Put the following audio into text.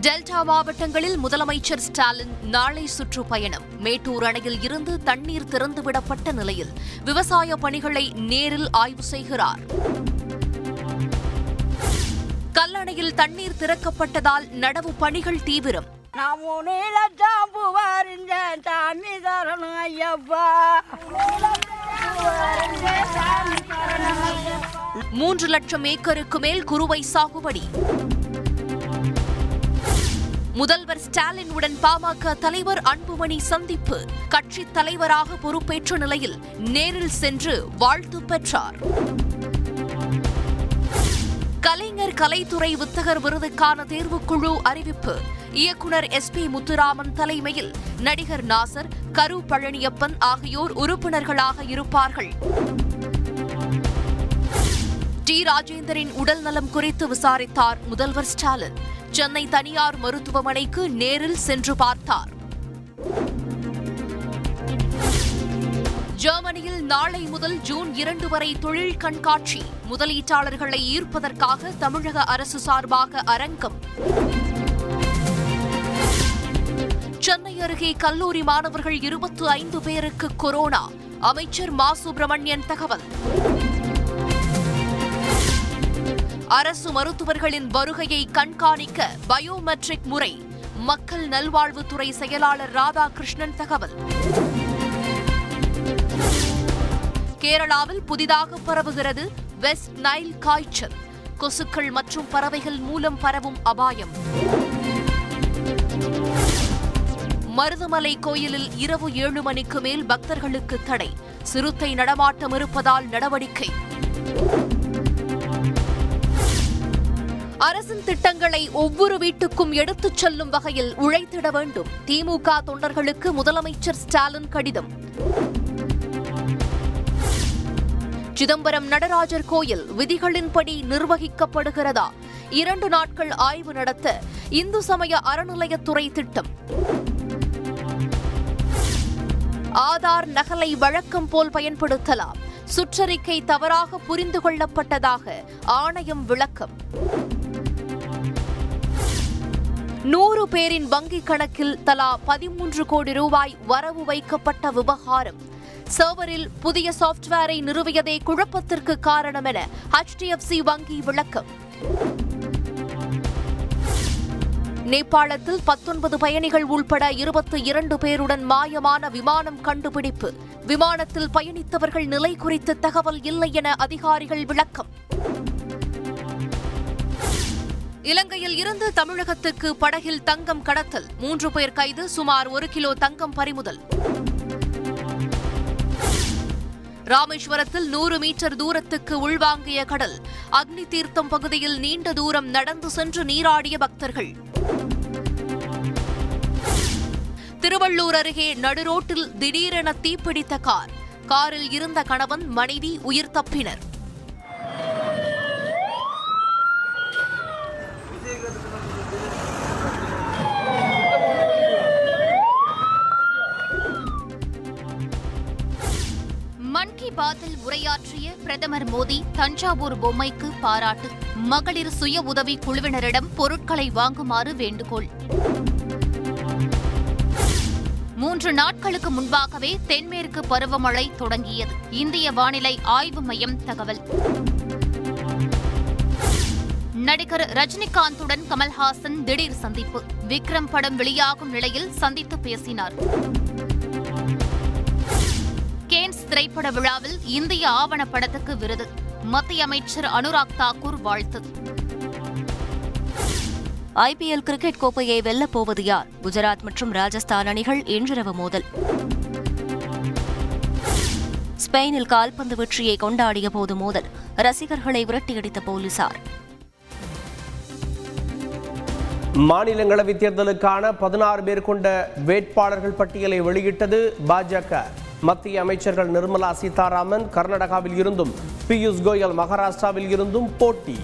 Delta மாவட்டங்களில் முதலமைச்சர் ஸ்டாலின் நாளை சுற்றுப்பயணம். மேட்டூர் அணையில் இருந்து தண்ணீர் திறந்துவிடப்பட்ட நிலையில் விவசாய பணிகளை நேரில் ஆய்வு செய்கிறார். கல்லணையில் தண்ணீர் திறக்கப்பட்டதால் நடவு பணிகள் தீவிரம். மூன்று லட்சம் ஏக்கருக்கு மேல் குறுவை சாகுபடி. முதல்வர் ஸ்டாலின் உடன் பாமக தலைவர் அன்புமணி சந்திப்பு. கட்சி தலைவராக பொறுப்பேற்ற நிலையில் நேரில் சென்று வாழ்த்து பெற்றார். கலைஞர் கலைத்துறை வித்தகர் விருதுக்கான தேர்வுக்குழு அறிவிப்பு. இயக்குனர் எஸ் பி முத்துராமன் தலைமையில் நடிகர் நாசர் கரு பழனியப்பன் ஆகியோர் உறுப்பினர்களாக இருப்பார்கள். டி. ராஜேந்தரின் உடல் நலம் குறித்து விசாரித்தார் முதல்வர் ஸ்டாலின். சென்னை தனியார் மருத்துவமனைக்கு நேரில் சென்று பார்த்தார். ஜெர்மனியில் நாளை முதல் ஜூன் இரண்டு வரை தொழில் கண்காட்சி. முதலீட்டாளர்களை ஈர்ப்பதற்காக தமிழக அரசு சார்பாக அரங்கம். சென்னை அருகே கல்லூரி மாணவர்கள் இருபத்து ஐந்து பேருக்கு கொரோனா. அமைச்சர் மா. சுப்பிரமணியன் தகவல். அரசு மருத்துவர்களின் வருகையை கண்காணிக்க பயோமெட்ரிக் முறை மக்கள் நல்வாழ்வுத்துறை செயலாளர் ராதாகிருஷ்ணன் தகவல். கேரளாவில் புதிதாக பரவுகிறது வெஸ்ட் நைல் காய்ச்சல். கொசுக்கள் மற்றும் பறவைகள் மூலம் பரவும் அபாயம். மருதமலை கோயிலில் இரவு ஏழு மணிக்கு மேல் பக்தர்களுக்கு தடை. சிறுத்தை நடமாட்டம் இருப்பதால் நடவடிக்கை. அரசின் திட்டங்களை ஒவ்வொரு வீட்டுக்கும் எடுத்துச் செல்லும் வகையில் உழைத்திட வேண்டும். திமுக தொண்டர்களுக்கு முதலமைச்சர் ஸ்டாலின் கடிதம். சிதம்பரம் நடராஜர் கோயில் விதிகளின்படி நிர்வகிக்கப்படுகிறதா? இரண்டு நாட்கள் ஆய்வு நடத்த இந்து சமய அறநிலையத்துறை திட்டம். ஆதார் நகலை வழக்கம் போல் பயன்படுத்தலாம். சுற்றறிக்கை தவறாக புரிந்து கொள்ளப்பட்டதாக ஆணையம் விளக்கம். நூறு பேரின் வங்கிக் கணக்கில் தலா பதிமூன்று கோடி ரூபாய் வரவு வைக்கப்பட்ட விவகாரம். சர்வரில் புதிய சாப்ட்வேரை நிறுவியதே குழப்பத்திற்கு காரணம் என ஹெச்டிஎஃப்சி வங்கி விளக்கம். நேபாளத்தில் பத்தொன்பது பயணிகள் உள்பட இருபத்தி இரண்டு பேருடன் மாயமான விமானம் கண்டுபிடிப்பு. விமானத்தில் பயணித்தவர்கள் நிலை குறித்து தகவல் இல்லை என அதிகாரிகள் விளக்கம். இலங்கையில் இருந்து தமிழகத்துக்கு படகில் தங்கம் கடத்தல். மூன்று பேர் கைது சுமார் ஒரு கிலோ தங்கம் பறிமுதல். ராமேஸ்வரத்தில் நூறு மீட்டர் தூரத்துக்கு உள்வாங்கிய கடல். அக்னி தீர்த்தம் பகுதியில் நீண்ட தூரம் நடந்து சென்று நீராடிய பக்தர்கள். திருவள்ளூர் அருகே நடுரோட்டில் திடீரென தீப்பிடித்த கார். காரில் இருந்த கணவன் மனைவி உயிர் தப்பினர். பாத்தில் உரையாற்றிய பிரதமர் மோடி தஞ்சாவூர் பொம்மைக்கு பாராட்டு. மகளிர் சுய உதவி குழுவினரிடம் பொருட்களை வாங்குமாறு வேண்டுகோள். மூன்று நாட்களுக்கு முன்பாகவே தென்மேற்கு பருவமழை தொடங்கியது. இந்திய வானிலை ஆய்வு மையம் தகவல். நடிகர் ரஜினிகாந்துடன் கமல்ஹாசன் திடீர் சந்திப்பு. விக்ரம் படம் வெளியாகும் நிலையில் சந்தித்து பேசினார். திரைப்பட விழாவில் இந்திய ஆவணப்படத்துக்கு விருது. மத்திய அமைச்சர் அனுராக் தாக்கூர் வாழ்த்து. ஐபிஎல் கிரிக்கெட் கோப்பையை வெல்லப் போவது யார்? குஜராத் மற்றும் ராஜஸ்தான் அணிகள் இன்றிரவு மோதல். ஸ்பெயினில் கால்பந்து வெற்றியை கொண்டாடிய போது மோதல். ரசிகர்களை விரட்டியடித்த போலீசார். மாநிலங்களவை தேர்தலுக்கான பதினாறு பேர் கொண்ட வேட்பாளர்கள் பட்டியலை வெளியிட்டது பாஜக. மத்திய அமைச்சர்கள் நிர்மலா சீதாராமன் கர்நாடகாவில் இருந்தும் பியூஷ் கோயல் மகாராஷ்டிராவில் இருந்தும் போட்டி.